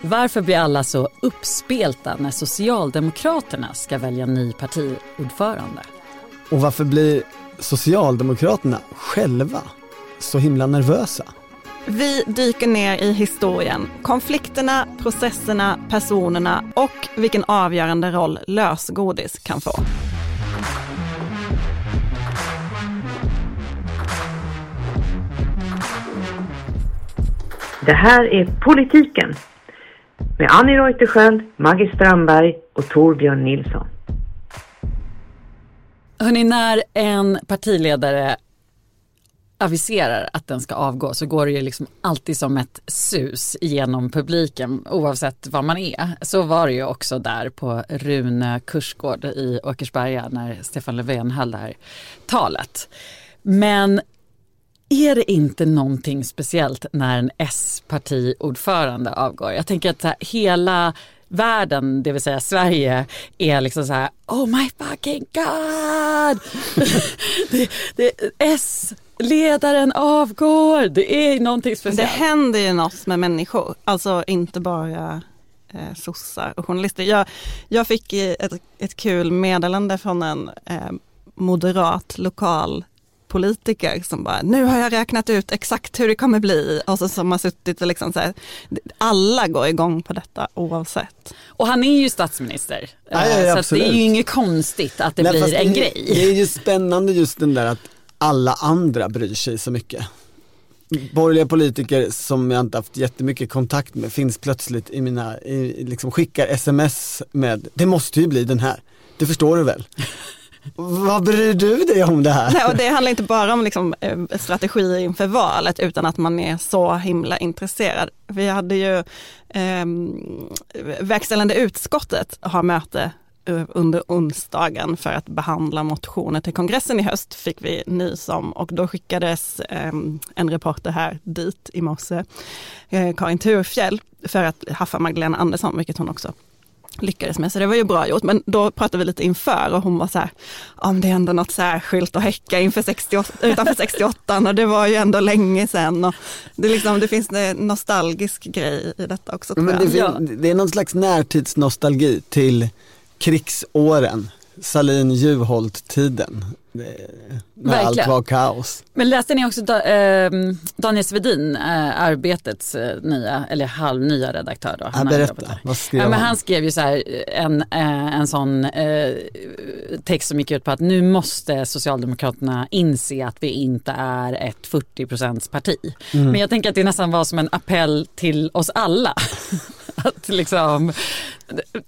Varför blir alla så uppspelta när Socialdemokraterna ska välja ny partiordförande? Och varför blir Socialdemokraterna själva så himla nervösa? Vi dyker ner i historien, konflikterna, processerna, personerna och vilken avgörande roll lösgodis kan få. Det här är Politiken med Annie Reuterskiöld, Maggie Strandberg och Torbjörn Nilsson. Hörrni, när en partiledare aviserar att den ska avgå så går det ju liksom alltid som ett sus genom publiken oavsett vad man är. Så var det ju också där på Rune kursgård i Åkersberga när Stefan Löfven höll det här talet. Men är det inte någonting speciellt när en S-partiordförande avgår? Jag tänker att här, hela världen, det vill säga Sverige, är liksom så här Oh my fucking god! det, det, S ledaren avgår, det är någonting speciellt. Det händer ju något med människor, alltså inte bara eh, sossar och journalister. Jag, jag fick ett, ett kul meddelande från en eh, moderat lokal politiker som bara, nu har jag räknat ut exakt hur det kommer bli. Och så som har suttit och liksom så här, alla går igång på detta oavsett. Och han är ju statsminister. Ja, ja, så det är ju inget konstigt att det Nej, blir en det, grej. Det är ju spännande just den där att alla andra bryr sig så mycket. Borgerliga politiker som jag inte haft jättemycket kontakt med finns plötsligt i mina, i, liksom skickar sms med, det måste ju bli den här, det förstår du väl? Vad bryr du dig om det här? Nej, och det handlar inte bara om liksom, eh, strategier inför valet utan att man är så himla intresserad. Vi hade ju eh, verkställande utskottet har möte eh, under onsdagen för att behandla motioner till kongressen i höst fick vi nys om och då skickades eh, en reporter här dit i morse, eh, Karin Thurfjell, för att haffa Magdalena Andersson, vilket hon också lyckades med, så det var ju bra gjort. Men då pratade vi lite inför och hon var så här, om det är ändå något särskilt att häcka inför 68, utanför 68 och det var ju ändå länge sedan. Och det, liksom, det finns en nostalgisk grej i detta också. Men det, ja. det är någon slags närtidsnostalgi till krigsåren, Salin Juholt-tiden när Verkligen. allt var kaos. Men läste ni också da, eh, Daniel Svedin, eh, Arbetets eh, nya, eller halvnya redaktör då? Han ja, berätta, vad skrev ja, men Han skrev ju så här, en, eh, en sån text som gick ut på att nu måste Socialdemokraterna inse att vi inte är ett 40 parti. Mm. Men jag tänker att det nästan var som en appell till oss alla. att liksom,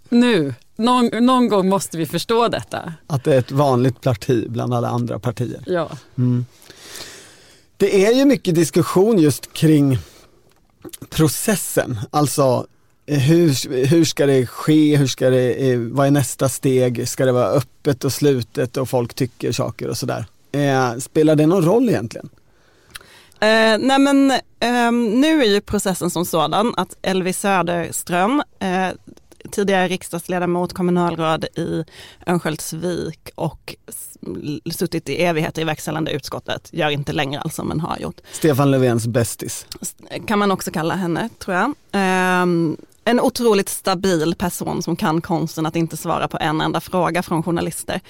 nu någon, någon, gång måste vi förstå detta. Att det är ett vanligt parti bland alla andra partier. Ja. Mm. Det är ju mycket diskussion just kring processen, alltså eh, hur, hur ska det ske, hur ska det, eh, vad är nästa steg, ska det vara öppet och slutet och folk tycker saker och sådär. Eh, spelar det någon roll egentligen? Eh, nej men eh, nu är ju processen som sådan att Elvi Söderström eh, tidigare riksdagsledamot, kommunalråd i Örnsköldsvik och suttit i evigheter i verkställande utskottet, gör inte längre alltså men har gjort. Stefan Löfvens bästis. Kan man också kalla henne tror jag. Um, en otroligt stabil person som kan konsten att inte svara på en enda fråga från journalister.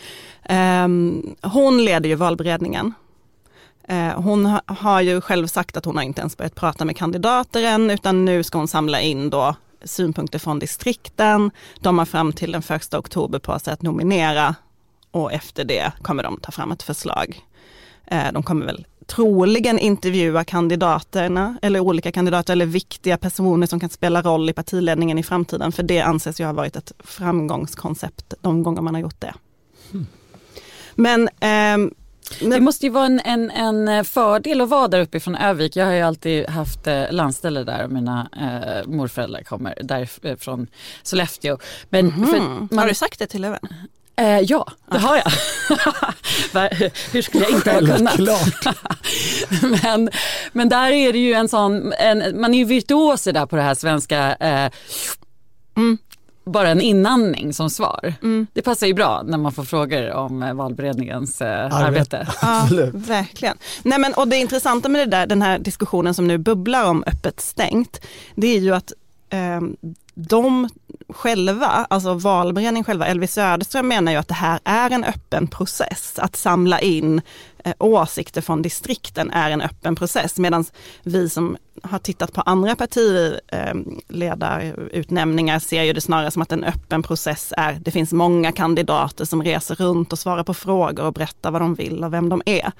Um, hon leder ju valberedningen. Uh, hon har ju själv sagt att hon har inte ens börjat prata med kandidater än utan nu ska hon samla in då synpunkter från distrikten. De har fram till den första oktober på sig att nominera och efter det kommer de ta fram ett förslag. Eh, de kommer väl troligen intervjua kandidaterna eller olika kandidater eller viktiga personer som kan spela roll i partiledningen i framtiden. För det anses ju ha varit ett framgångskoncept de gånger man har gjort det. Mm. Men eh, det måste ju vara en, en, en, fördel att vara där uppe från Övik. Jag har ju alltid haft eh, landställe där och mina eh, morföräldrar kommer därifrån Sollefteå. Men mm -hmm. man, har du sagt det till Löven? Eh, ja, det har jag. Hur skulle jag inte ha kunnat? men, men där är det ju en sån, en, man är ju virtuoser där på det här svenska eh, mm bara en inandning som svar. Mm. Det passar ju bra när man får frågor om eh, valberedningens eh, arbete. Ja, verkligen. Nej, men, och det intressanta med det där, den här diskussionen som nu bubblar om öppet stängt, det är ju att eh, de själva, alltså valberedningen själva, Elvi Söderström menar ju att det här är en öppen process. Att samla in åsikter från distrikten är en öppen process. Medan vi som har tittat på andra partiledarutnämningar eh, ser ju det snarare som att en öppen process är, det finns många kandidater som reser runt och svarar på frågor och berättar vad de vill och vem de är.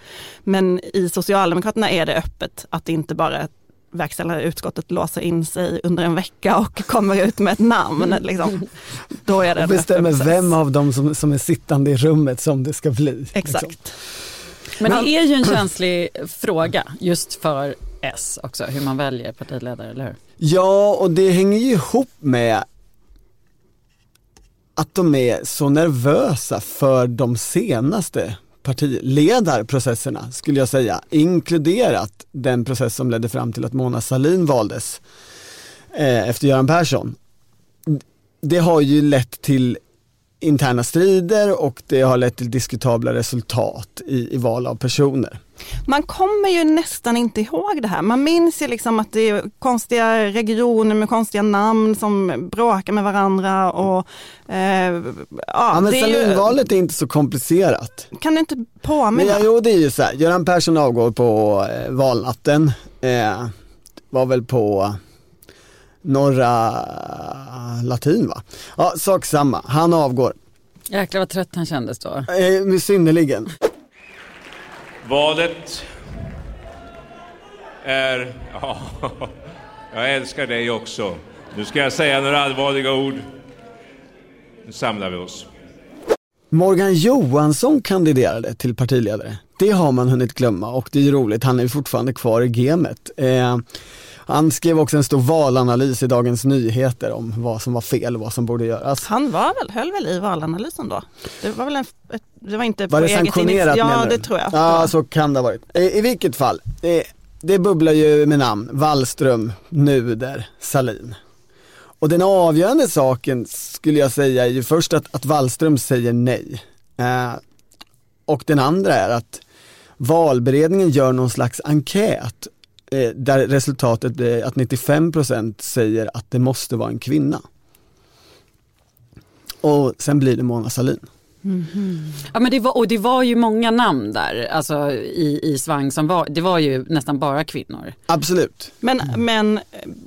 Men i Socialdemokraterna är det öppet att inte bara verkställande utskottet låser in sig under en vecka och kommer ut med ett namn. Liksom. Då är det och bestämmer vem av dem som, som är sittande i rummet som det ska bli. Liksom. Exakt. Liksom. Men det är ju en känslig fråga just för S också, hur man väljer partiledare, eller hur? Ja, och det hänger ju ihop med att de är så nervösa för de senaste partiledarprocesserna skulle jag säga, inkluderat den process som ledde fram till att Mona Sahlin valdes eh, efter Göran Persson. Det har ju lett till interna strider och det har lett till diskutabla resultat i, i val av personer. Man kommer ju nästan inte ihåg det här. Man minns ju liksom att det är konstiga regioner med konstiga namn som bråkar med varandra. Och, eh, ja, ja, men Salinvalet ju... är inte så komplicerat. Kan du inte påminna? Men, ja, jo, det är ju så här. Göran Persson avgår på eh, valnatten. Eh, var väl på norra latin va? Ja, sak samma. Han avgår. Jäklar vad trött han kändes då. Eh, synnerligen. Valet är... Ja, jag älskar dig också. Nu ska jag säga några allvarliga ord. Nu samlar vi oss. Morgan Johansson kandiderade till partiledare. Det har man hunnit glömma och det är roligt, han är fortfarande kvar i gamet. Eh, han skrev också en stor valanalys i Dagens Nyheter om vad som var fel och vad som borde göras. Han var väl, höll väl i valanalysen då? Det var väl en, det var inte var på det sanktionerat Ja, det tror jag. Ja, så kan det ha varit. I, i vilket fall, det, det bubblar ju med namn, Wallström, Nuder, Salin. Och den avgörande saken skulle jag säga är ju först att, att Wallström säger nej. Eh, och den andra är att valberedningen gör någon slags enkät där resultatet är att 95% säger att det måste vara en kvinna. Och sen blir det Mona Sahlin. Mm -hmm. Ja men det var, och det var ju många namn där, alltså i, i svang som var, det var ju nästan bara kvinnor. Absolut. Men, men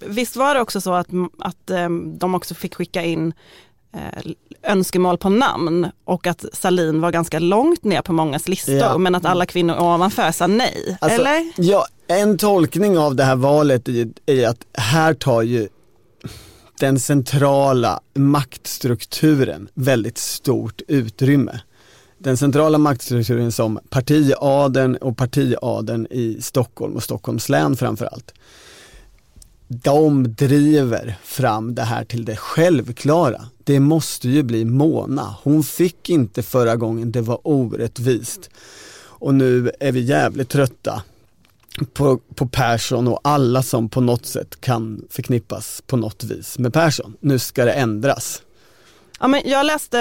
visst var det också så att, att eh, de också fick skicka in eh, önskemål på namn och att Salin var ganska långt ner på mångas listor ja. men att alla kvinnor ovanför sa nej, alltså, eller? Ja, en tolkning av det här valet är, är att här tar ju den centrala maktstrukturen väldigt stort utrymme. Den centrala maktstrukturen som partiaden och partiaden i Stockholm och Stockholms län framförallt de driver fram det här till det självklara. Det måste ju bli Mona. Hon fick inte förra gången, det var orättvist. Och nu är vi jävligt trötta på, på Persson och alla som på något sätt kan förknippas på något vis med Persson. Nu ska det ändras. Ja, men jag läste,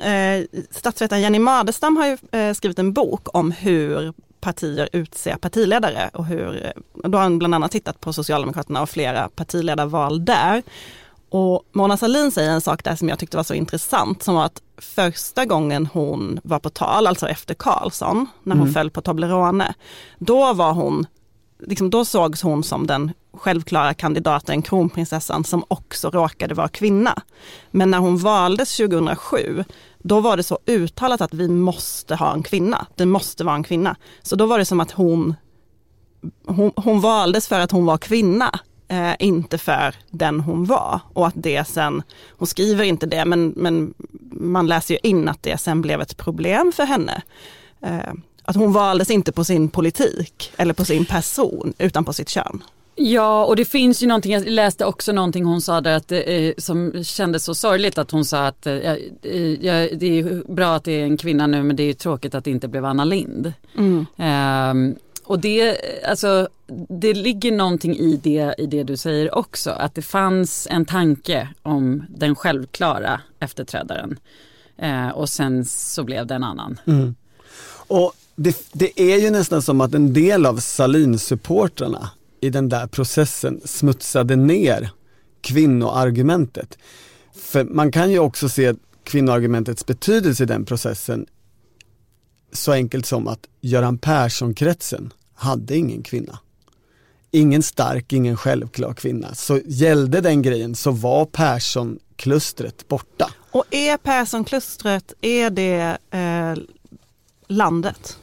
eh, statsvetaren Jenny Madestam har ju, eh, skrivit en bok om hur partier utser partiledare och hur, då har han bland annat tittat på Socialdemokraterna och flera partiledarval där. Och Mona Sahlin säger en sak där som jag tyckte var så intressant som var att första gången hon var på tal, alltså efter Karlsson, när hon mm. föll på Toblerone, då var hon, liksom då sågs hon som den självklara kandidaten, kronprinsessan som också råkade vara kvinna. Men när hon valdes 2007, då var det så uttalat att vi måste ha en kvinna. Det måste vara en kvinna. Så då var det som att hon, hon, hon valdes för att hon var kvinna. Eh, inte för den hon var. Och att det sen, hon skriver inte det, men, men man läser ju in att det sen blev ett problem för henne. Eh, att hon valdes inte på sin politik eller på sin person, utan på sitt kön. Ja och det finns ju någonting, jag läste också någonting hon sa där att, eh, som kändes så sorgligt att hon sa att eh, eh, det är bra att det är en kvinna nu men det är tråkigt att det inte blev Anna Lind. Mm. Eh, och det, alltså, det ligger någonting i det, i det du säger också, att det fanns en tanke om den självklara efterträdaren. Eh, och sen så blev det en annan. Mm. Och det, det, är ju nästan som att en del av Salin-supportrarna i den där processen smutsade ner kvinnoargumentet. För man kan ju också se kvinnoargumentets betydelse i den processen så enkelt som att Göran Persson-kretsen hade ingen kvinna. Ingen stark, ingen självklar kvinna. Så gällde den grejen så var Persson-klustret borta. Och är Persson-klustret, är det eh, landet?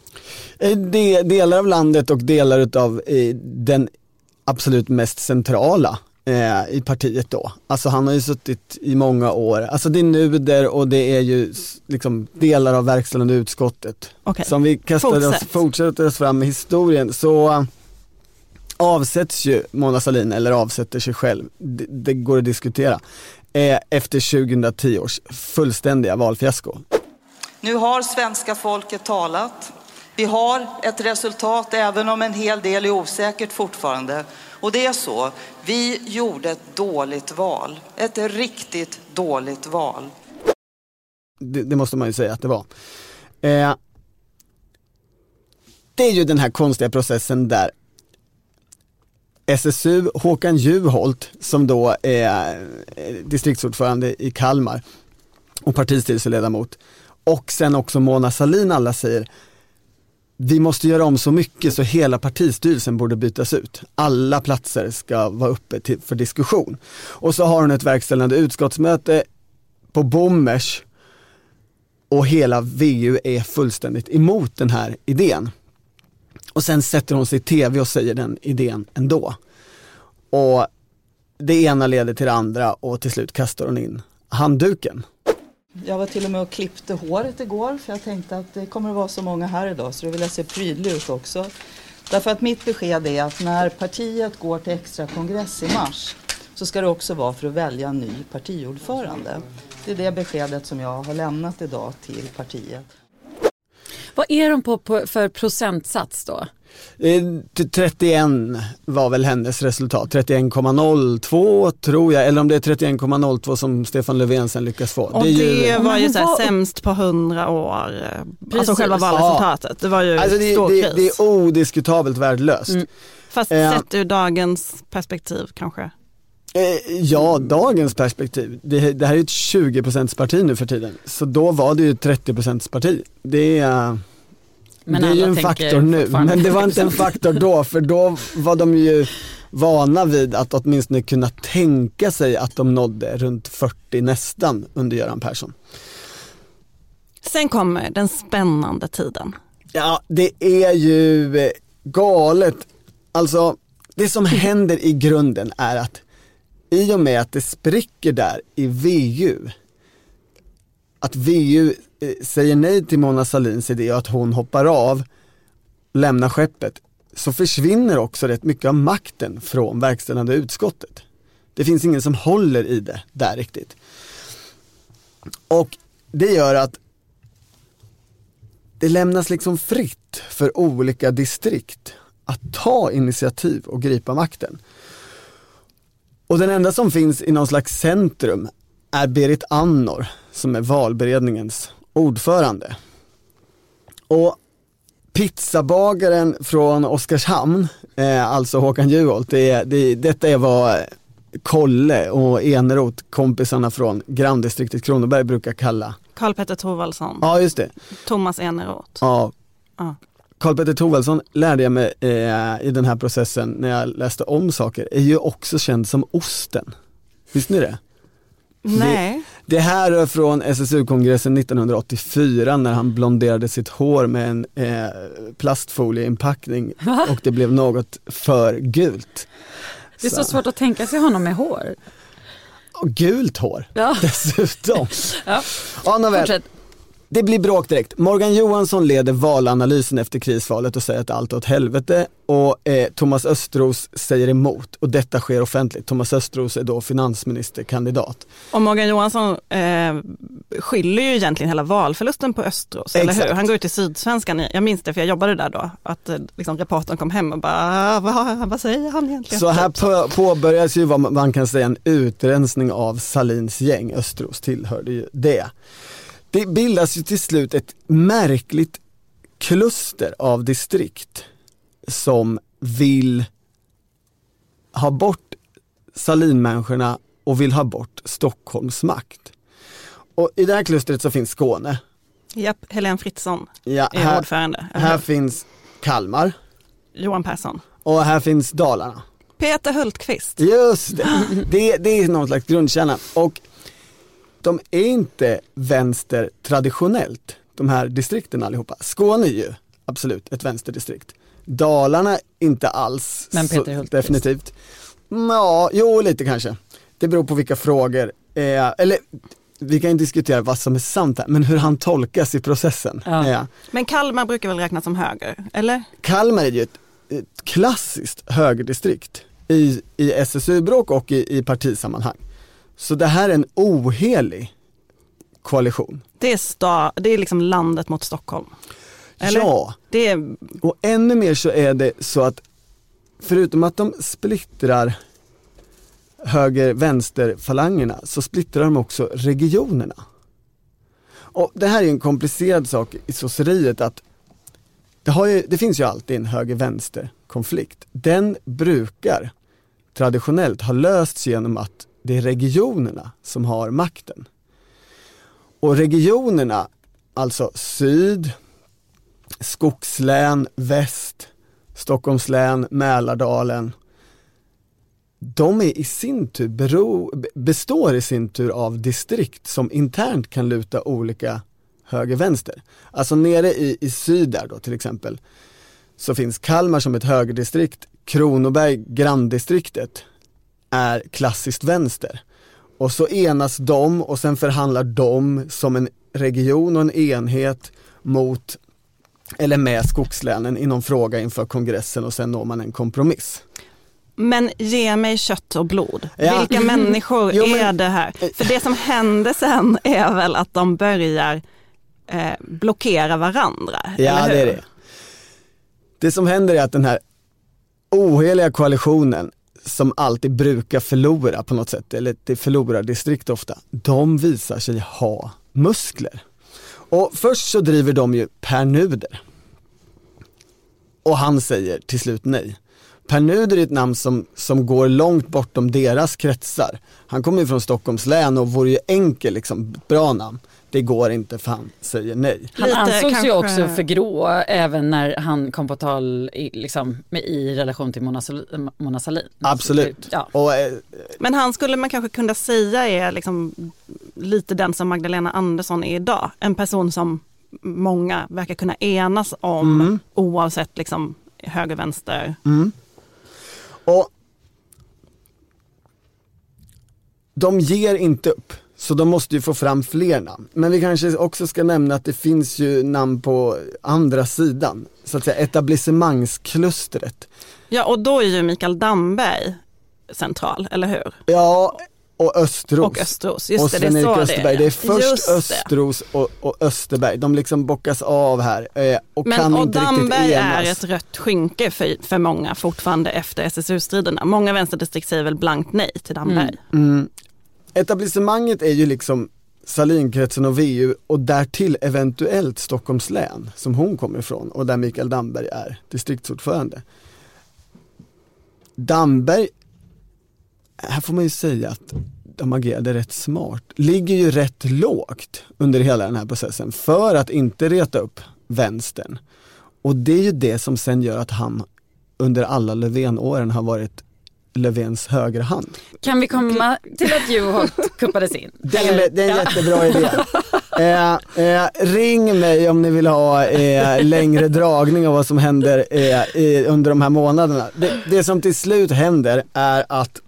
Eh, de, delar av landet och delar av eh, den absolut mest centrala eh, i partiet då. Alltså han har ju suttit i många år, alltså det är Nuder och det är ju liksom delar av verkställande utskottet. Okay. Som vi kastar oss, fortsätter oss fram i historien så avsätts ju Mona Sahlin eller avsätter sig själv, det, det går att diskutera, eh, efter 2010 års fullständiga valfiasko. Nu har svenska folket talat. Vi har ett resultat, även om en hel del är osäkert fortfarande. Och det är så, vi gjorde ett dåligt val. Ett riktigt dåligt val. Det, det måste man ju säga att det var. Eh, det är ju den här konstiga processen där SSU, Håkan Juholt, som då är eh, distriktsordförande i Kalmar och partistyrelseledamot, och sen också Mona Sahlin, alla säger vi måste göra om så mycket så hela partistyrelsen borde bytas ut. Alla platser ska vara uppe till, för diskussion. Och så har hon ett verkställande utskottsmöte på Bommers och hela VU är fullständigt emot den här idén. Och sen sätter hon sig i tv och säger den idén ändå. Och det ena leder till det andra och till slut kastar hon in handduken. Jag var till och med och klippte håret igår för jag tänkte att det kommer att vara så många här idag så då vill jag se prydlig ut också. Därför att mitt besked är att när partiet går till extra kongress i mars så ska det också vara för att välja en ny partiordförande. Det är det beskedet som jag har lämnat idag till partiet. Vad är de på, på för procentsats då? 31 var väl hennes resultat, 31,02 tror jag, eller om det är 31,02 som Stefan Löfven sen lyckas få. Och det, det ju... var ju så här sämst på 100 år, Precis. alltså själva valresultatet. Det var ju alltså det, stor det, kris. det är odiskutabelt värdelöst. Mm. Fast eh, sett ur dagens perspektiv kanske? Eh, ja, dagens perspektiv. Det, det här är ett 20 parti nu för tiden. Så då var det ju ett 30 parti. Det är men det är ju en faktor nu, men det var inte en faktor då, för då var de ju vana vid att åtminstone kunna tänka sig att de nådde runt 40 nästan under Göran Persson. Sen kommer den spännande tiden. Ja, det är ju eh, galet. Alltså, det som händer i grunden är att i och med att det spricker där i VU, att VU eh, säger nej till Mona Salins idé och att hon hoppar av, lämnar skeppet, så försvinner också rätt mycket av makten från verkställande utskottet. Det finns ingen som håller i det där riktigt. Och det gör att det lämnas liksom fritt för olika distrikt att ta initiativ och gripa makten. Och den enda som finns i någon slags centrum är Berit Andnor som är valberedningens ordförande. Och pizzabagaren från Oskarshamn, eh, alltså Håkan Juholt, det, det, detta är vad Kolle och Eneroth, kompisarna från granndistriktet Kronoberg brukar kalla Karl-Petter Thorvaldsson. Ja, just det. Thomas Eneroth. Ja. ja. Karl-Petter Thorvaldsson lärde jag mig eh, i den här processen när jag läste om saker, är ju också känd som Osten. Visste ni det? Nej. Det, här är från SSU-kongressen 1984 när han blonderade sitt hår med en eh, plastfolieinpackning och det blev något för gult. Det är så, så svårt att tänka sig honom med hår. Och gult hår ja. dessutom. ja. Ja, nåväl. Det blir bråk direkt. Morgan Johansson leder valanalysen efter krisvalet och säger att allt är åt helvete och eh, Thomas Östros säger emot och detta sker offentligt. Thomas Östros är då finansministerkandidat. Och Morgan Johansson eh, skyller ju egentligen hela valförlusten på Östros, Exakt. eller hur? Han går ut i Sydsvenskan, jag minns det för jag jobbade där då, att eh, liksom, reportern kom hem och bara, vad, vad säger han egentligen? Så här på, påbörjas ju vad man kan säga en utrensning av Salins gäng, Östros tillhörde ju det. Det bildas ju till slut ett märkligt kluster av distrikt som vill ha bort Salinmänniskorna och vill ha bort Stockholms makt. Och i det här klustret så finns Skåne. Japp, Helene Fritzon Ja, är här, ordförande. här finns Kalmar Johan Persson. och här finns Dalarna. Peter Hultqvist. Just det. det, det är någon slags grundkärna. Och de är inte vänster traditionellt, de här distrikten allihopa. Skåne är ju absolut ett vänsterdistrikt. Dalarna inte alls. Men Peter Hultqvist. Definitivt. Ja, jo lite kanske. Det beror på vilka frågor, eh, eller vi kan ju diskutera vad som är sant här, men hur han tolkas i processen. Ja. Eh, Men Kalmar brukar väl räknas som höger, eller? Kalmar är ju ett, ett klassiskt högerdistrikt i, i SSU-bråk och i, i partisammanhang. Så det här är en ohelig koalition. Det är, sta, det är liksom landet mot Stockholm. Eller? Ja, Det är, och ännu mer så är det så att förutom att de splittrar höger-vänster-falangerna så splittrar de också regionerna. Och det här är en komplicerad sak i sosseriet att det, ju, det finns ju alltid en höger-vänster konflikt. Den brukar traditionellt ha lösts genom att det är regionerna som har makten. Och regionerna, alltså syd, skogslän, väst, Stockholms län, Mälardalen, de är i sin tur bero, består i sin tur av distrikt som internt kan luta olika höger-vänster. Alltså nere i, i syd där då till exempel så finns Kalmar som ett högerdistrikt, Kronoberg, granndistriktet, är klassiskt vänster. Och så enas de och sen förhandlar de som en region och en enhet mot eller med skogslänen i någon fråga inför kongressen och sen når man en kompromiss. men ge mig kött och blod. Ja. Vilka människor Jo, men- är det här? För det som händer sen är väl att de börjar eh, blockera varandra. Ja, det är det. Det som händer är att den här oheliga koalitionen som alltid brukar förlora på något sätt, eller det förlorar distrikt ofta, de visar sig ha muskler. Och först så driver de ju Per Nuder. Och han säger till slut nej. Per Nuder är ett namn som, som går långt bortom deras kretsar. Han kommer ju från Stockholms län och vore ju enkel, liksom, bra namn. Det går inte för han säger nej. Han Lite ansågs kanske- ju också för grå även när han kom på tal i, liksom, med, i relation till Mona, Sol- Mona Sahlin. Absolut. Ja. Och, eh, Men han skulle man kanske kunna säga är liksom lite den som Magdalena Andersson är idag. En person som många verkar kunna enas om Mm. oavsett liksom höger, vänster. och de ger inte upp, så de måste ju få fram fler namn. Men vi kanske också ska nämna att det finns ju namn på andra sidan, så att säga etablissemangsklustret. Ja och då är ju Mikael Damberg central, eller hur? Ja, och Östros. Och Östros, just och det, det är så Österberg. det är. Det är först Just. Östros och, och Österberg, de liksom bockas av här eh, och Men kan och inte Damberg riktigt är enas. ett rött skynke för, för många fortfarande efter SSU-striderna. Många vänsterdistrikt säger väl blankt nej till Damberg. Mm. Etablissemanget är ju liksom Salinkretsen och VU och därtill eventuellt Stockholms län som hon kommer ifrån och där Mikael Damberg är distriktsordförande. Damberg, här får man ju säga att de agerade rätt smart, ligger ju rätt lågt under hela den här processen för att inte reta upp vänstern. Och det är ju det som sen gör att han under alla Löfven-åren har varit Löfvens högra hand. Kan vi komma till att Juholt kuppades in? Det är, det är en Ja. jättebra idé. Eh, eh, ring mig om ni vill ha eh, längre dragning av vad som händer eh, i, under de här månaderna. Det, det som till slut händer är att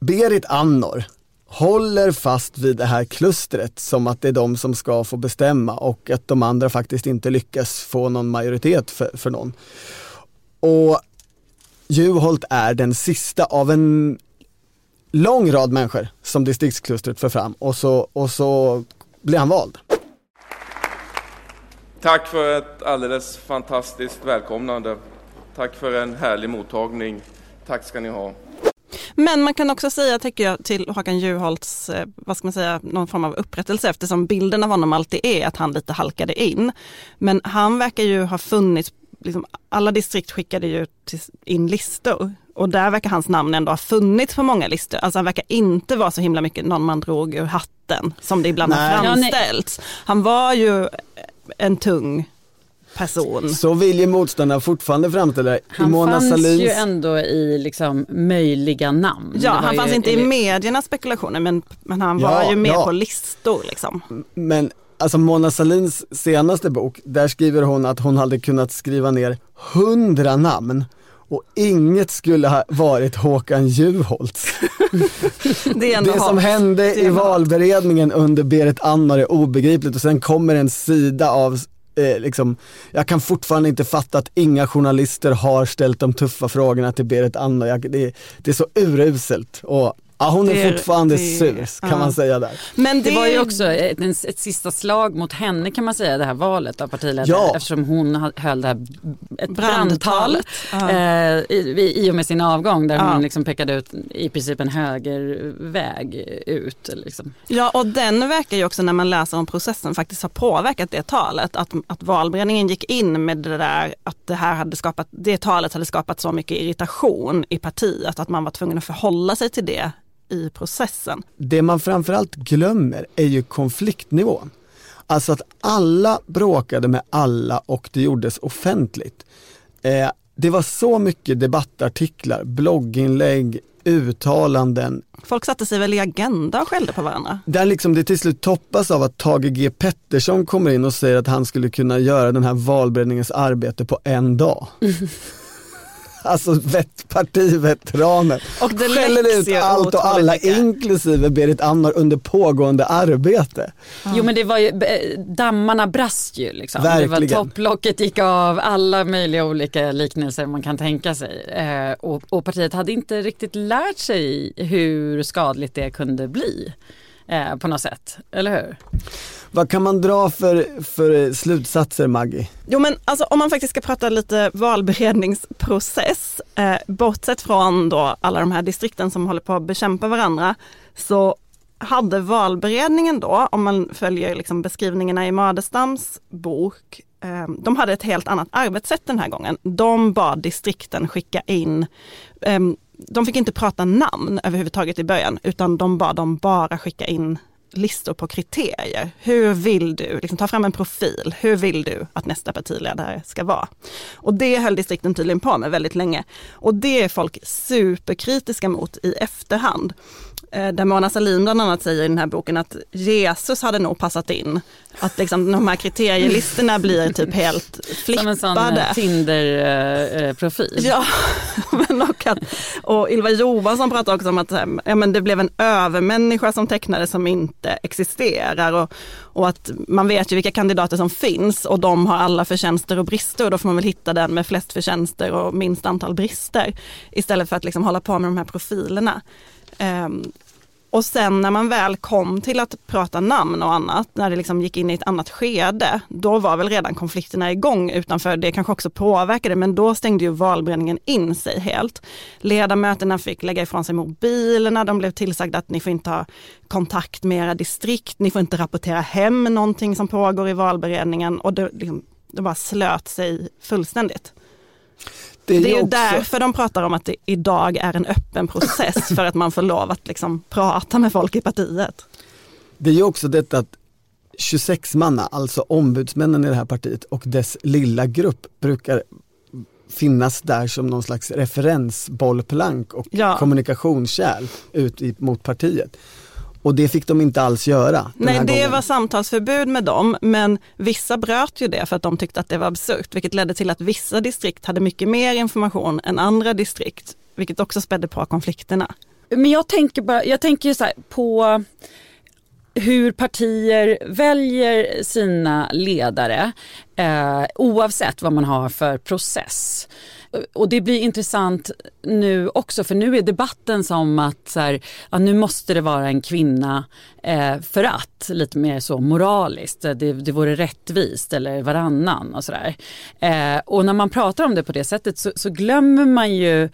Berit Andnor håller fast vid det här klustret som att det är de som ska få bestämma och att de andra faktiskt inte lyckas få någon majoritet för, för någon. Och Juholt är den sista av en lång rad människor som distriktsklustret för fram och så, och så blir han vald. Tack för ett alldeles fantastiskt välkomnande. Tack för en härlig mottagning. Tack ska ni ha. Men man kan också säga, tycker jag, till Håkan Juholts, eh, vad ska man säga, någon form av upprättelse eftersom bilden av honom alltid är att han lite halkade in. Men han verkar ju ha funnits liksom, alla distrikt skickade ju in listor och där verkar hans namn ändå ha funnits på många listor. Alltså han verkar inte vara så himla mycket någon man drog ur hatten som det ibland nej. har framställts. Han var ju en tung person. Så vill ju motståndarna fortfarande framställa det. Han Mona fanns Salins... ju ändå i liksom möjliga namn. Ja, han fanns ju, inte i mediernas spekulationer men, men han ja, var ju med ja. på listor. Liksom. Men alltså Mona Salins senaste bok, där skriver hon att hon hade kunnat skriva ner hundra namn och inget skulle ha varit Håkan Juholt. det, det som hände i valberedningen under Berit Andnor är obegripligt och sen kommer en sida av eh, liksom, jag kan fortfarande inte fatta att inga journalister har ställt de tuffa frågorna till Berit Andnor. Det, det är så uruselt och Ja hon är det, fortfarande det, sur kan ja. man säga där. Men det, det var ju också ett, ett, sista slag mot henne kan man säga det här valet av partiledare ja. eftersom hon höll det här ett brandtal ja. eh, i, i och med sin avgång där hon liksom pekade ut i princip en högerväg ut. Liksom. Ja och den verkar ju också när man läser om processen faktiskt ha påverkat det talet. Att, att valberedningen gick in med det där att det här hade skapat, det talet hade skapat så mycket irritation i partiet att man var tvungen att förhålla sig till det i processen. Det man framförallt glömmer är ju konfliktnivån. Alltså att alla bråkade med alla och det gjordes offentligt. Eh, det var så mycket debattartiklar, blogginlägg, uttalanden. Folk satte sig väl i Agenda och skällde på varandra? Där liksom det till slut toppas av att Tage G Pettersson kommer in och säger att han skulle kunna göra den här valberedningens arbete på en dag. alltså vet, partiveteraner och skäller ut allt och alla inklusive Berit Andnor under pågående arbete. Mm. Jo men det var ju, dammarna brast ju liksom. Verkligen. Det var topplocket gick av, alla möjliga olika liknelser man kan tänka sig. Eh, och, och partiet hade inte riktigt lärt sig hur skadligt det kunde bli eh, på något sätt, eller hur? Vad kan man dra för, för slutsatser Maggie? Jo men alltså om man faktiskt ska prata lite valberedningsprocess, eh, bortsett från då alla de här distrikten som håller på att bekämpa varandra, så hade valberedningen då, om man följer liksom beskrivningarna i Madestams bok, eh, de hade ett helt annat arbetssätt den här gången. De bad distrikten skicka in eh, de fick inte prata namn överhuvudtaget i början, utan de bad dem bara skicka in listor på kriterier. Hur vill du, liksom, ta fram en profil, hur vill du att nästa partiledare ska vara? Och det höll distrikten tydligen på med väldigt länge. Och det är folk superkritiska mot i efterhand. Eh, där Mona Sahlin bland annat säger i den här boken att Jesus hade nog passat in. Att liksom de här kriterielistorna blir typ helt flippade. Som en sån eh, Tinder-profil. Ja, men och, att, och Ylva Johansson pratar också om att ja, men det blev en övermänniska som tecknade som inte existerar. Och, och att man vet ju vilka kandidater som finns och de har alla förtjänster och brister och då får man väl hitta den med flest förtjänster och minst antal brister. Istället för att liksom hålla på med de här profilerna. Um, och sen när man väl kom till att prata namn och annat, när det liksom gick in i ett annat skede, då var väl redan konflikterna igång utanför. Det kanske också påverkade, men då stängde ju valberedningen in sig helt. Ledamöterna fick lägga ifrån sig mobilerna, de blev tillsagda att ni får inte ha kontakt med era distrikt, ni får inte rapportera hem någonting som pågår i valberedningen och det, liksom, det bara slöt sig fullständigt. Det är, det är också... därför de pratar om att det idag är en öppen process för att man får lov att liksom prata med folk i partiet. Det är ju också detta att 26 manna, alltså ombudsmännen i det här partiet och dess lilla grupp brukar finnas där som någon slags referensbollplank och ja. kommunikationskärl ut mot partiet. Och det fick de inte alls göra. Nej, det gången. var samtalsförbud med dem, men vissa bröt ju det för att de tyckte att det var absurt, vilket ledde till att vissa distrikt hade mycket mer information än andra distrikt, vilket också spädde på konflikterna. Men jag tänker, bara, jag tänker så här, på hur partier väljer sina ledare eh, oavsett vad man har för process. Och det blir intressant nu också för nu är debatten som att så här, ja, nu måste det vara en kvinna eh, för att, lite mer så moraliskt, det, det vore rättvist eller varannan och sådär. Eh, och när man pratar om det på det sättet så, så glömmer man ju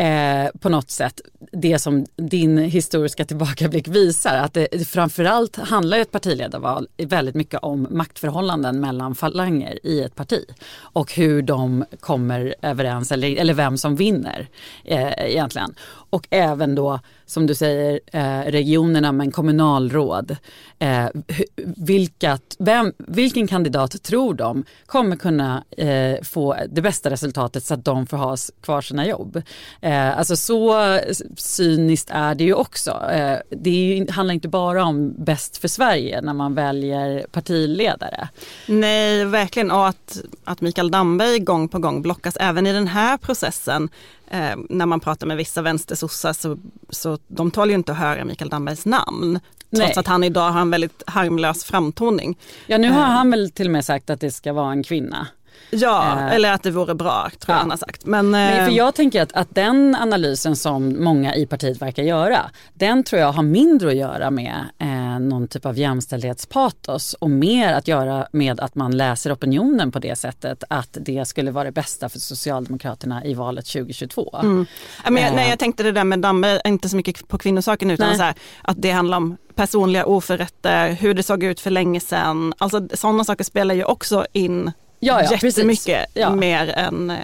eh, på något sätt det som din historiska tillbakablick visar. Att det framförallt handlar ett partiledarval väldigt mycket om maktförhållanden mellan falanger i ett parti och hur de kommer överens eller, eller vem som vinner eh, egentligen. Och även då som du säger eh, regionerna men kommunalråd. Eh, vilkat, vem, vilken kandidat tror de kommer kunna eh, få det bästa resultatet så att de får ha kvar sina jobb. Eh, alltså så cyniskt är det ju också. Eh, det ju, handlar inte bara om bäst för Sverige när man väljer partiledare. Nej, verkligen. Och att, att Mikael Damberg gång på gång blockas även i den här processen eh, när man pratar med vissa vänstersossar så, så de talar ju inte att höra Mikael Dambergs namn. Trots Nej. att han idag har en väldigt harmlös framtoning. Ja nu har eh. han väl till och med sagt att det ska vara en kvinna. Ja, eh, eller att det vore bra tror jag han har sagt. Men, Men, för eh, jag tänker att, att den analysen som många i partiet verkar göra, den tror jag har mindre att göra med eh, någon typ av jämställdhetspatos och mer att göra med att man läser opinionen på det sättet att det skulle vara det bästa för Socialdemokraterna i valet 2022. Mm. Men jag, nej, jag tänkte det där med Damme, inte så mycket på kvinnosaken utan så här, att det handlar om personliga oförrätter, hur det såg ut för länge sedan. Alltså sådana saker spelar ju också in ja, ja, jättemycket ja. mer än eh,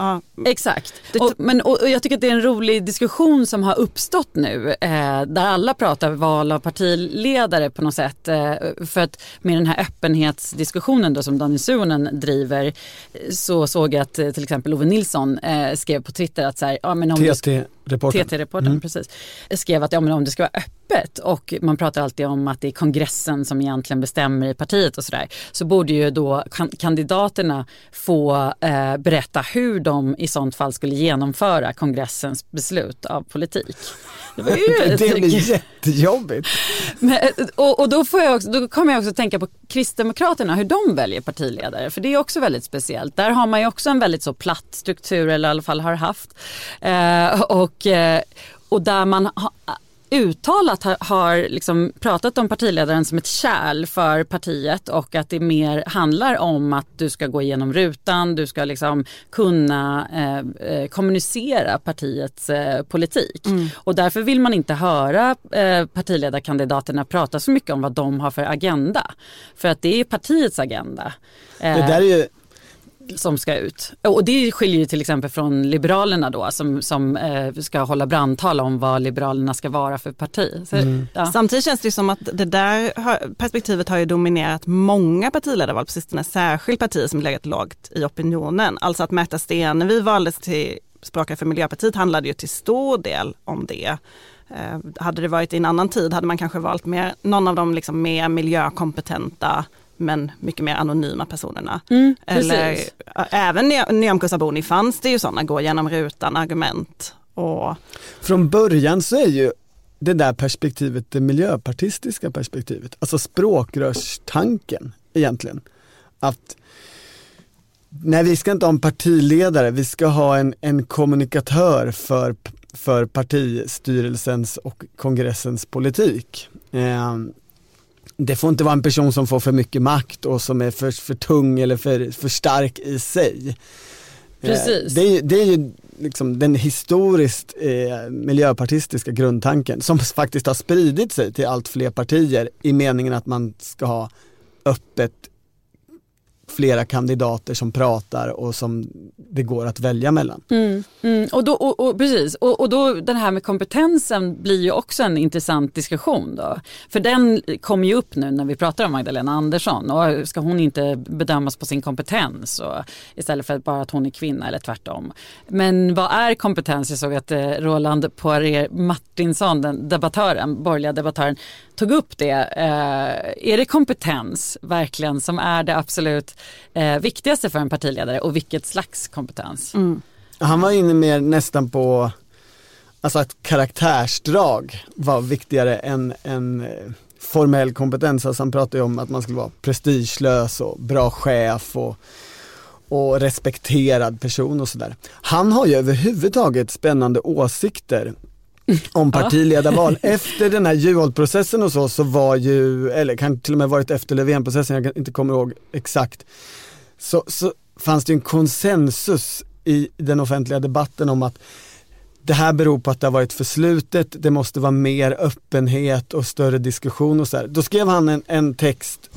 Ja. Exakt. Och, men, och, jag tycker att det är en rolig diskussion som har uppstått nu eh, där alla pratar val av partiledare på något sätt. Eh, för att med den här öppenhetsdiskussionen då som Daniel Suhonen driver så såg jag att eh, till exempel Ove Nilsson eh, skrev på Twitter att så här, ja, men om TT-reportern, TT-reportern mm. precis, skrev att ja, men om det ska vara öppet och man pratar alltid om att det är kongressen som egentligen bestämmer i partiet och sådär så borde ju då kandidaterna få eh, berätta hur de i sånt fall skulle genomföra kongressens beslut av politik. Det, var ju, det blir jättejobbigt. Men, och, och då, får jag också, då kommer jag också tänka på Kristdemokraterna, hur de väljer partiledare. För det är också väldigt speciellt. Där har man ju också en väldigt så platt struktur, eller i alla fall har haft. Eh, och, eh, och där man ha, uttalat har, har liksom pratat om partiledaren som ett kärl för partiet och att det mer handlar om att du ska gå igenom rutan, du ska liksom kunna eh, eh, kommunicera partiets eh, politik. Mm. Och därför vill man inte höra eh, partiledarkandidaterna prata så mycket om vad de har för agenda. För att det är partiets agenda. det där är ju som ska ut. Och det skiljer ju till exempel från Liberalerna då som, som eh, ska hålla brandtal om vad Liberalerna ska vara för parti. Så, mm. ja. Samtidigt känns det som att det där perspektivet har ju dominerat många partiledarval på sistone, särskilt partier som legat lågt i opinionen. Alltså att Märta Stenevi valdes till språkare för Miljöpartiet handlade ju till stor del om det. Eh, hade det varit i en annan tid hade man kanske valt mer, någon av de liksom mer miljökompetenta men mycket mer anonyma personerna. Mm, Eller även Nyamko fanns det ju sådana gå genom rutan argument. Och... Från början så är ju det där perspektivet det miljöpartistiska perspektivet, alltså språkrörstanken egentligen. Att nej vi ska inte ha en partiledare, vi ska ha en, en kommunikatör för, för partistyrelsens och kongressens politik. Eh, det får inte vara en person som får för mycket makt och som är för, för tung eller för, för stark i sig. Eh, Precis. Det är, det är ju liksom den historiskt eh, miljöpartistiska grundtanken som faktiskt har spridit sig till allt fler partier i meningen att man ska ha öppet flera kandidater som pratar och som det går att välja mellan. Mm, mm. Och, då, och, och, precis, och, och då den här med kompetensen blir ju också en intressant diskussion då. För den kommer ju upp nu när vi pratar om Magdalena Andersson och ska hon inte bedömas på sin kompetens och, istället för bara att hon är kvinna eller tvärtom. Men vad är kompetens? Jag såg att eh, Roland Poirier Martinsson, den debattören, borgerliga debattören, tog upp det. Eh, är det kompetens verkligen som är det absolut eh, viktigaste för en partiledare och vilket slags kompetens? Mm. Han var inne mer nästan på alltså att karaktärsdrag var viktigare än, än eh, formell kompetens. Alltså han pratade ju om att man skulle vara prestigelös och bra chef och, och respekterad person och sådär. Han har ju överhuvudtaget spännande åsikter om partiledarval. efter den här Juholt-processen och så, så var ju, eller kan till och med varit efter Löfven-processen, jag inte kommer ihåg exakt, så, så fanns det en konsensus i den offentliga debatten om att det här beror på att det har varit förslutet, det måste vara mer öppenhet och större diskussion och så här. Då skrev han en, en text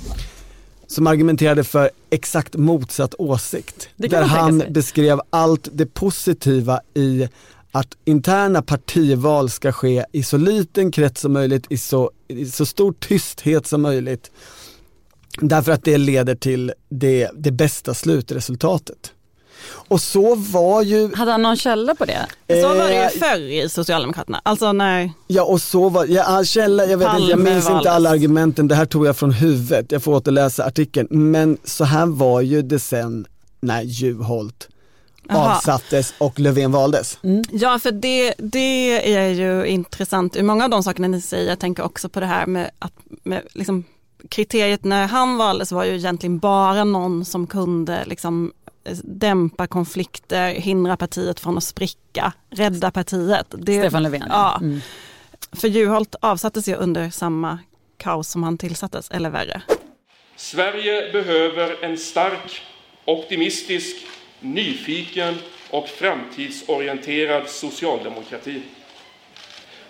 som argumenterade för exakt motsatt åsikt. Kan Där han beskrev allt det positiva i att interna partival ska ske i så liten krets som möjligt, i så, i så stor tysthet som möjligt. Därför att det leder till det, det bästa slutresultatet. Och så var ju Hade han någon källa på det? Så var det Eh, ju förr i Socialdemokraterna. Alltså när, Ja och så var, ja, källa, jag vet inte, jag minns inte alla argumenten, det här tog jag från huvudet, jag får återläsa artikeln. Men så här var ju det sen när Juholt Jaha. avsattes och Löfven valdes. Ja, för det, det är ju intressant ur många av de sakerna ni säger. Jag tänker också på det här med att med liksom, kriteriet när han valdes var ju egentligen bara någon som kunde liksom, eh, dämpa konflikter, hindra partiet från att spricka, rädda partiet. Det, Stefan Löfven. Ja, Mm. för Juholt avsattes ju under samma kaos som han tillsattes, eller värre. Sverige behöver en stark, optimistisk, nyfiken och framtidsorienterad socialdemokrati.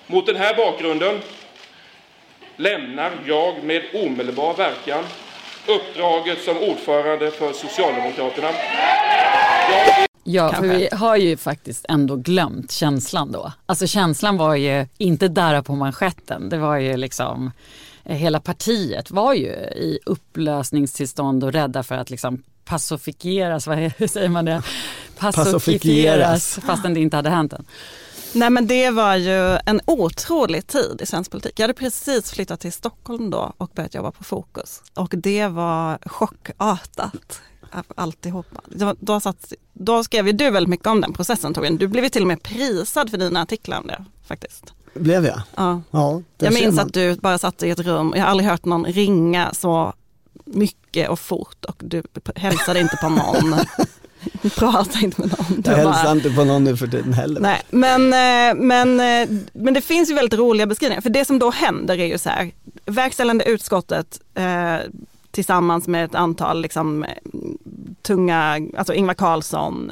Mot den här bakgrunden lämnar jag med omedelbar verkan uppdraget som ordförande för Socialdemokraterna. Jag Ja, för vi har ju faktiskt ändå glömt känslan då. Alltså känslan var ju inte där på manschetten. Det var ju liksom, eh, hela partiet var ju i upplösningstillstånd och rädda för att liksom passifikeras, vad är- säger man det? Passifieras. fastän det inte hade hänt än. Nej men det var ju en otrolig tid i svensk politik. Jag hade precis flyttat till Stockholm då och börjat jobba på Fokus. Och det var chockartat alltihopa. Då, då, satt, då skrev ju du väldigt mycket om den processen Torbjörn. Du blev ju till och med prisad för dina artiklar om det faktiskt. Blev jag? Ja. Ja, Jag minns att du bara satt i ett rum, jag har aldrig hört någon ringa så mycket och fort och du hälsade inte på någon. Pratade inte med någon. Jag bara- hälsar inte på någon nu för tiden heller. Nej, men, eh, men, eh, men det finns ju väldigt roliga beskrivningar. För det som då händer är ju så här, verkställande utskottet eh, tillsammans med ett antal liksom, tunga, alltså Ingvar Carlsson,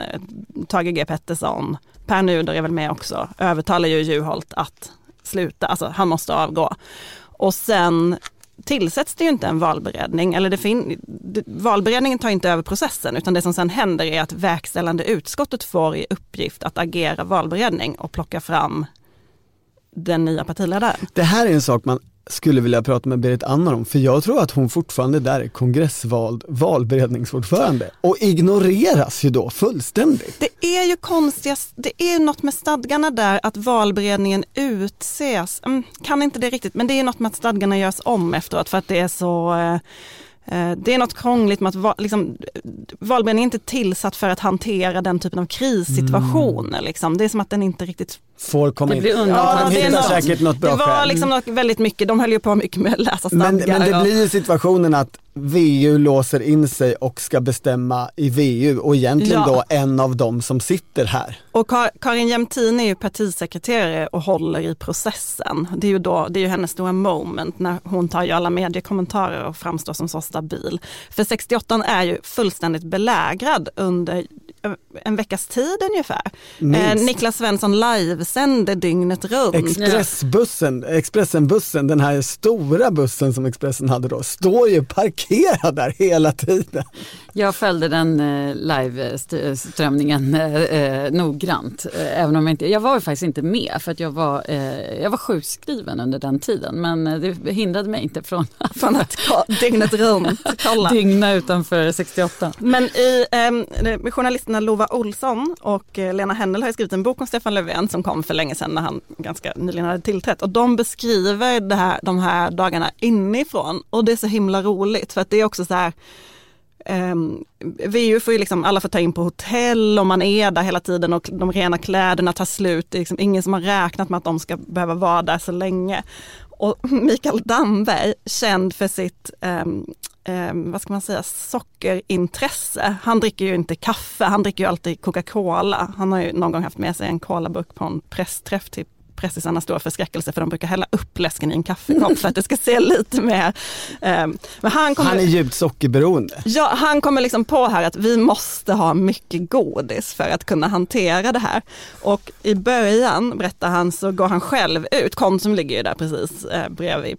Tage G Pettersson, Per Nuder är väl med också, övertalar ju Juholt att sluta, alltså han måste avgå. Och sen tillsätts det ju inte en valberedning, eller det fin- valberedningen tar inte över processen, utan det som sen händer är att verkställande utskottet får i uppgift att agera valberedning och plocka fram den nya partiledaren. Det här är en sak man skulle vilja prata med Berit Andnor om, för jag tror att hon fortfarande där är kongressvald valberedningsordförande och ignoreras ju då fullständigt. Det är ju konstigast, det är något med stadgarna där att valberedningen utses, mm, kan inte det riktigt, men det är något med att stadgarna görs om efteråt för att det är så eh, eh, det är något krångligt med att liksom, valberedningen är inte tillsatt för att hantera den typen av krissituationer. Liksom. Det är som att den inte riktigt Får komma Det in. Ja, är hittar något- säkert något bra Det var liksom något väldigt mycket, de höll ju på mycket med att läsa stadgar. Men, men det och- blir ju situationen att VU låser in sig och ska bestämma i VU och egentligen Ja. då en av dem som sitter här. Och Kar- Karin Jämtin är ju partisekreterare och håller i processen. Det är ju, då, det är ju hennes stora moment när hon tar ju alla mediekommentarer och framstår som så stabil. För 68 är ju fullständigt belägrad under en veckas tid ungefär. Minst. Eh, Niklas Svensson livesänder dygnet runt. Expressbussen, Expressenbussen, den här stora bussen som Expressen hade då, står ju parkerad där hela tiden. Jag följde den eh, live-strömningen eh, eh, noggrant. Eh, även om jag, inte, jag var ju faktiskt inte med för att jag var, eh, jag var sjukskriven under den tiden. Men det hindrade mig inte från att Från att dygnet runt kolla. dygna utanför 68. Men i, eh, journalisterna Lova Olsson och Lena Händel har skrivit en bok om Stefan Löfven som kom för länge sedan när han ganska nyligen hade tillträtt. Och de beskriver det här, de här dagarna inifrån och det är så himla roligt för att det är också så här Ehm, um, VU får ju liksom, alla får ta in på hotell och man är där hela tiden och de rena kläderna tar slut. Det är liksom ingen som har räknat med att de ska behöva vara där så länge. Och Mikael Damberg, känd för sitt um, um, vad ska man säga, sockerintresse. Han dricker ju inte kaffe, han dricker ju alltid Coca-Cola. Han har ju någon gång haft med sig en colaburk på en pressträff till pressisarna stor förskräckelse för de brukar hälla upp läsken i en kaffekopp för att det ska se lite mer... Eh, men han, kommer, Han är djupt sockerberoende. Ja, han kommer liksom på här att vi måste ha mycket godis för att kunna hantera det här. Och i början, berättar han, så går han själv ut, Konsum ligger ju där precis eh, bredvid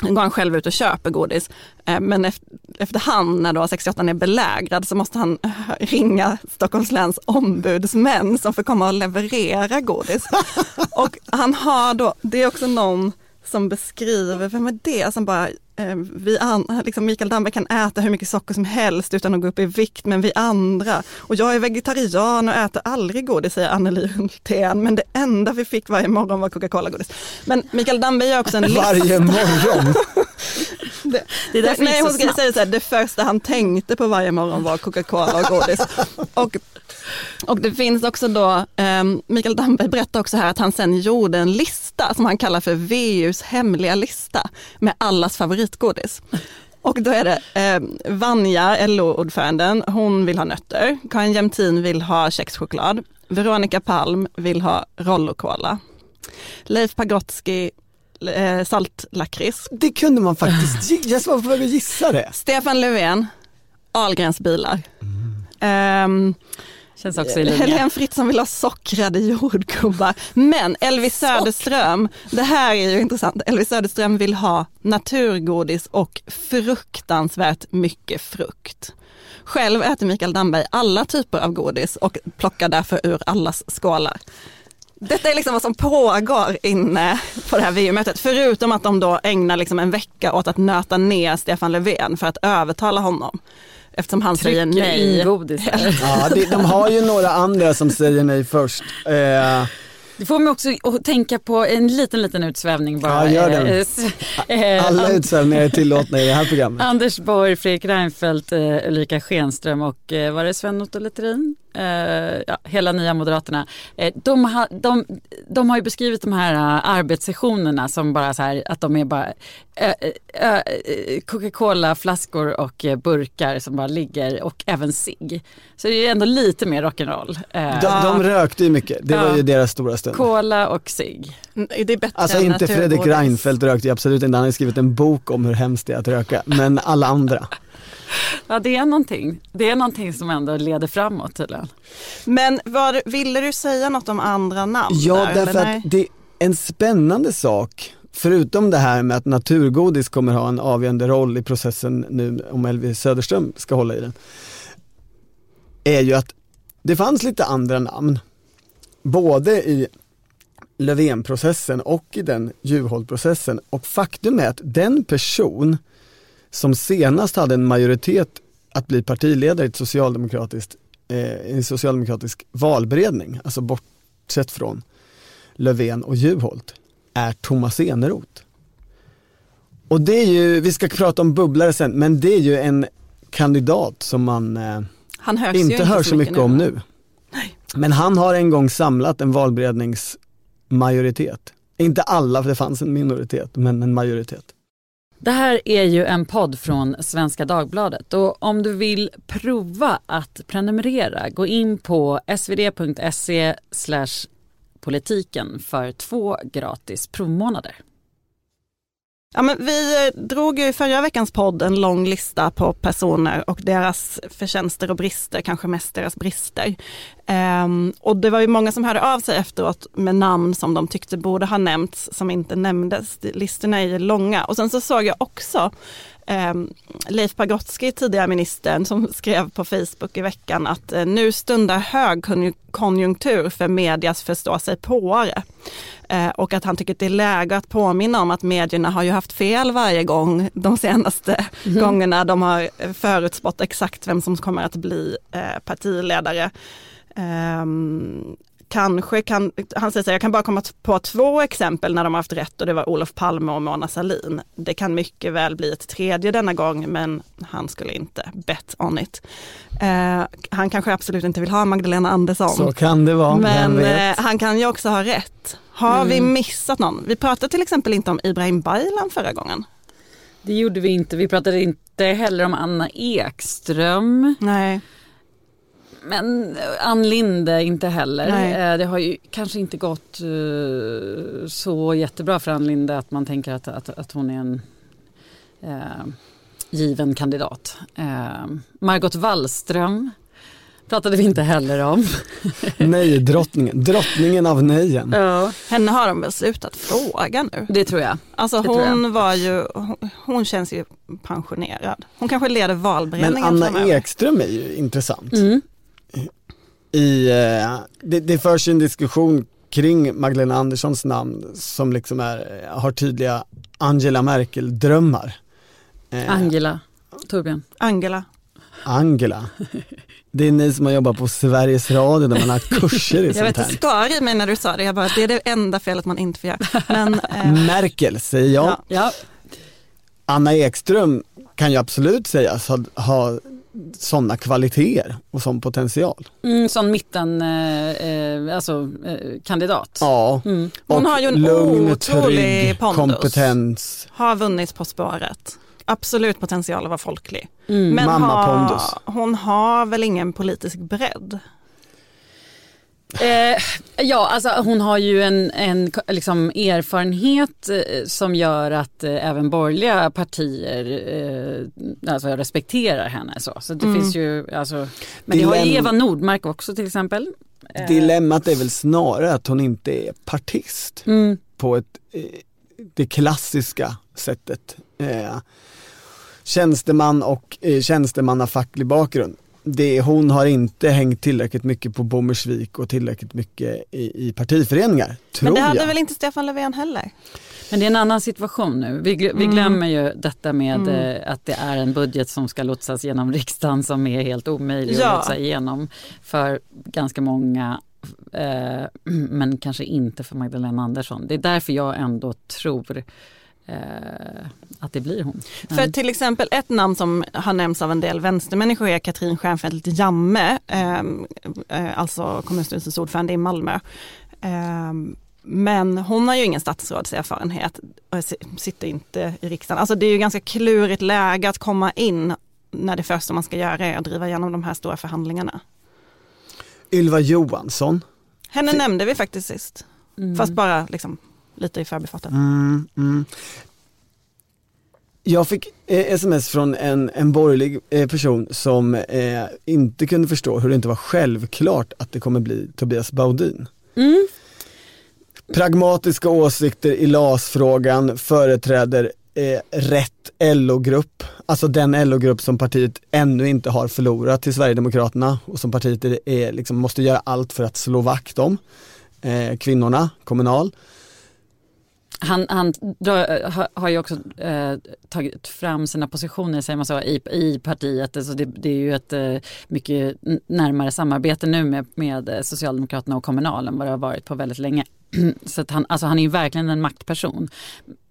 går han själv ut och köper godis. Eh, Men efter, efterhand när då 68 är belägrad så måste han ringa Stockholms läns ombudsmän som får komma och leverera godis. Och han har då, det är också någon som beskriver, vem är det som bara, vi an, liksom Mikael Damberg kan äta hur mycket socker som helst utan att gå upp i vikt, men vi andra, och jag är vegetarian och äter aldrig godis, säger Anneli Hultén, men det enda vi fick varje morgon var Coca-Cola-godis. Men Mikael Damberg gör också en lista. Varje morgon. Det, Det är därför det nej, hon ska säga så här, det första han tänkte på varje morgon var Coca-Cola och godis. och, och det finns också då, eh, Mikael Damberg berättar också här att han sen gjorde en lista som han kallar för VUs hemliga lista med allas favoritgodis. Och då är det eh, Vanja, LO-ordföranden, hon vill ha nötter. Karin Jämtin vill ha kexchoklad. Veronica Palm vill ha Rollo-cola. Leif Pagrotsky, eh, saltlakrits. Det kunde man faktiskt, jag var på väg att gissa det. Stefan Löfven, Ahlgrens bilar. Ehm, Känns också i linje. Helene Fritzon vill ha sockrade jordgubbar. Men Elvis Söderström, det här är ju intressant. Elvis Söderström vill ha naturgodis och fruktansvärt mycket frukt. Själv äter Mikael Damberg alla typer av godis och plockar därför ur allas skålar. Detta är liksom vad som pågår inne på det här VU-mötet, förutom att de då ägnar liksom en vecka åt att nöta ner Stefan Löfven för att övertala honom. Eftersom han säger Trycker nej. in. Ja, det, de har ju några andra som säger nej först. Eh, Det får mig också att tänka på en liten, liten utsvävning bara. Ja, gör den. Eh, eh, alla utsvävningar är tillåtna i det här programmet. Anders Borg, Fredrik Reinfeldt, eh, Ulrika Schenström och var det Sven Otto Littorin? Eh, ja, hela nya Moderaterna. Eh, de, ha, de, de har ju beskrivit de här eh, arbetssessionerna som bara så här att de är bara eh, Coca-Cola-flaskor och burkar som bara ligger och även cigg. Så det är ändå lite mer rock'n'roll. De, de rökte ju mycket, det var ju deras stora stund. Cola och cigg. Det är bättre Alltså än inte Fredrik. Reinfeldt rökte ju absolut inte, han har ju skrivit en bok om hur hemskt det är att röka, men alla andra. Ja det är någonting. Det är någonting som ändå leder framåt tydligen. Men var, ville du säga något om andra namn? Ja, där, därför att det är en spännande sak, förutom det här med att naturgodis kommer ha en avgörande roll i processen nu om Elvis Söderström ska hålla i den, är ju att det fanns lite andra namn, både i Löfvenprocessen och i den Juholt-processen och faktum är att den person som senast hade en majoritet att bli partiledare i ett socialdemokratiskt, eh, en socialdemokratisk valberedning, alltså bortsett från Löfven och Juholt, är Thomas Eneroth. Och det är ju, vi ska prata om bubblare sen, men det är ju en kandidat som man eh, hörs ju inte hör så mycket om nu. Men han har en gång samlat en valberedningsmajoritet. Inte alla, för det fanns en minoritet, men en majoritet. Det här är ju en podd från Svenska Dagbladet och om du vill prova att prenumerera gå in på svd.se politiken för två gratis provmånader. Ja, men vi eh, drog ju i förra veckans podd en lång lista på personer och deras förtjänster och brister, kanske mest deras brister. Um, och det var ju många som hörde av sig efteråt med namn som de tyckte borde ha nämnts, som inte nämndes. Listorna är ju långa. Och sen så såg jag också um, Leif Pagrotsky, tidigare ministern, som skrev på Facebook i veckan att uh, nu stundar högkonjunktur för medias förstå sig påare. Eh, och att han tycker att det är läge att påminna om att medierna har ju haft fel varje gång de senaste gångerna de har förutspått exakt vem som kommer att bli eh, partiledare. Ehm, kanske kan, han säger så här, jag kan bara komma på två exempel när de har haft rätt och det var Olof Palme och Mona Sahlin. Det kan mycket väl bli ett tredje denna gång men han skulle inte bet on it. Eh, han kanske absolut inte vill ha Magdalena Andersson. Så kan det vara, Men eh, han kan ju också ha rätt. Har vi missat någon? Vi pratade till exempel inte om Ibrahim Baylan förra gången. Det gjorde vi inte. Vi pratade inte heller om Anna Ekström. Nej. Men Ann Linde inte heller. Nej. Eh, Det har ju kanske inte gått eh, så jättebra för Ann Linde att man tänker att, att, att hon är en eh, given kandidat. Eh, Margot Wallström pratade vi inte heller om. Nej, drottningen. Drottningen av nejen. Ja. Henne har de väl slutat fråga nu. Det tror jag. Alltså Det hon var ju, hon, hon känns ju pensionerad. Hon kanske leder Men valberedningen Anna framöver. Ekström är ju intressant. Mm. I, eh, det, det förs en diskussion kring Magdalena Anderssons namn som liksom är, har tydliga Angela Merkel-drömmar. Eh, Angela Torbjörn. Angela. Angela. Det är ni som har jobbat på Sveriges Radio där man har kurser i Jag sånt vet, här. skar i mig när du sa det. Jag bara, det är det enda felet man inte får göra. Men, eh, Merkel säger jag. Ja. Ja. Anna Ekström kan ju absolut sägas ha, ha sådana kvaliteter och sån potential. Mm, sån mitten, eh, eh, alltså eh, kandidat. Ja, Mm. Hon och har ju en lugn, otrolig trygg pondus. kompetens. har vunnit På spåret. Absolut potential att vara folklig. Mm. Men Mamma har, pondus. hon har väl ingen politisk bredd? Eh, ja, alltså hon har ju en, en liksom, erfarenhet eh, som gör att eh, även borgerliga partier eh, alltså, respekterar henne. Så, så det Mm. finns ju, alltså, men det har ju Dilem- Eva Nordmark också till exempel. Eh, Dilemmat är väl snarare att hon inte är partist Mm, på ett, eh, det klassiska sättet. Tjänsteman och eh, tjänstemannafacklig bakgrund. Det, hon har inte hängt tillräckligt mycket på Bommersvik och tillräckligt mycket i, i partiföreningar, tror Men det hade jag. väl inte Stefan Löfven heller? men det är en annan situation nu. Vi, vi Mm. glömmer ju detta med Mm. eh, att det är en budget som ska lotsas genom riksdagen som är helt omöjlig Ja. att lotsa igenom för ganska många eh, men kanske inte för Magdalena Andersson. Det är därför jag ändå tror eh, att det blir hon. För till exempel ett namn som har nämnts av en del vänstermänniskor är Katrin Stjernfeldt Jamme, eh, eh, alltså kommunstyrelsens ordförande i Malmö. Eh, men hon har ju ingen statsrådserfarenhet och sitter inte i riksdagen. Alltså det är ju ganska klurigt läge att komma in när det första man ska göra är att driva igenom de här stora förhandlingarna. Ylva Johansson. Henne nämnde vi faktiskt sist, Mm. fast bara liksom lite i förbifarten. Mm, mm. Jag fick eh, sms från en, en borgerlig eh, person som eh, inte kunde förstå hur det inte var självklart att det kommer bli Tobias Baudin. Mm. Pragmatiska åsikter i LAS-frågan företräder eh, rätt LO-grupp, alltså den LO-grupp som partiet ännu inte har förlorat till Sverigedemokraterna och som partiet är, liksom, måste göra allt för att slå vakt om. Eh, kvinnorna, Kommunal. Han, han drar, har, har ju också eh, tagit fram sina positioner säger man så, i, i partiet. Alltså det, det är ju ett eh, mycket närmare samarbete nu med, med Socialdemokraterna och Kommunal än vad det har varit på väldigt länge. så han, alltså han är ju verkligen en maktperson.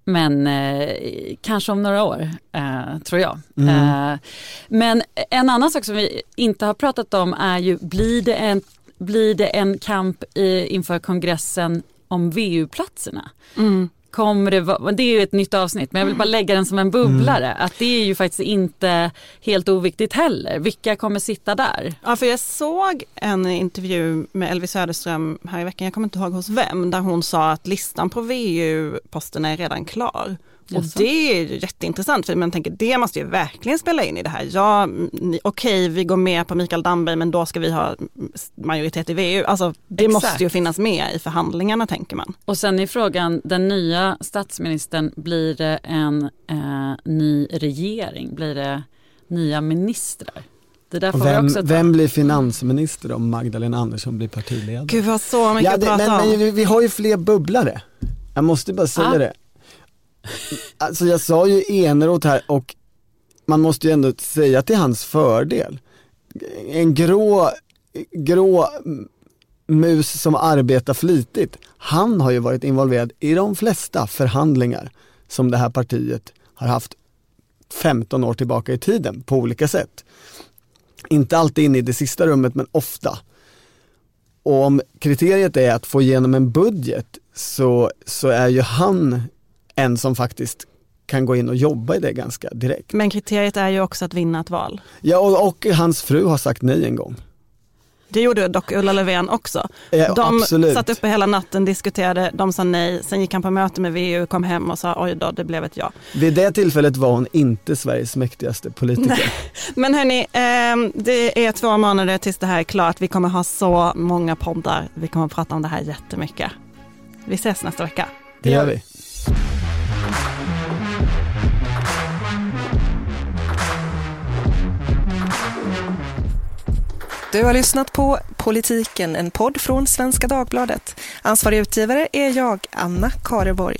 Men eh, kanske om några år, eh, tror jag. Mm. Eh, men en annan sak som vi inte har pratat om är ju, blir det en, blir det en kamp i, inför kongressen om VU-platserna? Mm. Kommer det, vara, det är ju ett nytt avsnitt men jag vill bara lägga den som en bubblare. Att det är ju faktiskt inte helt oviktigt heller. Vilka kommer sitta där? Ja, för jag såg en intervju med Elvis Söderström här i veckan, jag kommer inte ihåg hos vem, där hon sa att listan på VU-posterna är redan klar. Och Jaså? det är ju jätteintressant för man tänker det måste ju verkligen spela in i det här. Ja, okej vi går med på Mikael Damberg men då ska vi ha majoritet i VU. Alltså det Exakt. måste ju finnas med i förhandlingarna tänker man. Och sen är frågan, den nya statsministern, blir det en eh, ny regering? Blir det nya ministrar? Det där får Och vi vem, också ta. vem blir finansminister om Magdalena Andersson blir partiledare? Gud vi har så mycket Ja, att det, prata men, om. men vi, vi har ju fler bubblare. Jag måste bara säga Ah. det. Alltså jag sa ju Eneroth här och man måste ju ändå säga till hans fördel. En grå, grå mus som arbetar flitigt. Han har ju varit involverad i de flesta förhandlingar som det här partiet har haft 15 år tillbaka i tiden på olika sätt. Inte alltid inne i det sista rummet men ofta. Och om kriteriet är att få igenom en budget så, så är ju han en som faktiskt kan gå in och jobba i det ganska direkt. Men kriteriet är ju också att vinna ett val. Ja, och, och hans fru har sagt nej en gång. Det gjorde dock Ulla Löfven också. Ja, de absolut. satt uppe hela natten, diskuterade, de sa nej, sen gick han på möte med VU, kom hem och sa oj då, det blev ett ja. Vid det tillfället var hon inte Sveriges mäktigaste politiker. Men hörni, eh, det är två månader tills det här är klart. Vi kommer ha så många poddar. Vi kommer att prata om det här jättemycket. Vi ses nästa vecka. Det gör vi. Du har lyssnat på Politiken, en podd från Svenska Dagbladet. Ansvarig utgivare är jag, Anna Kareborg.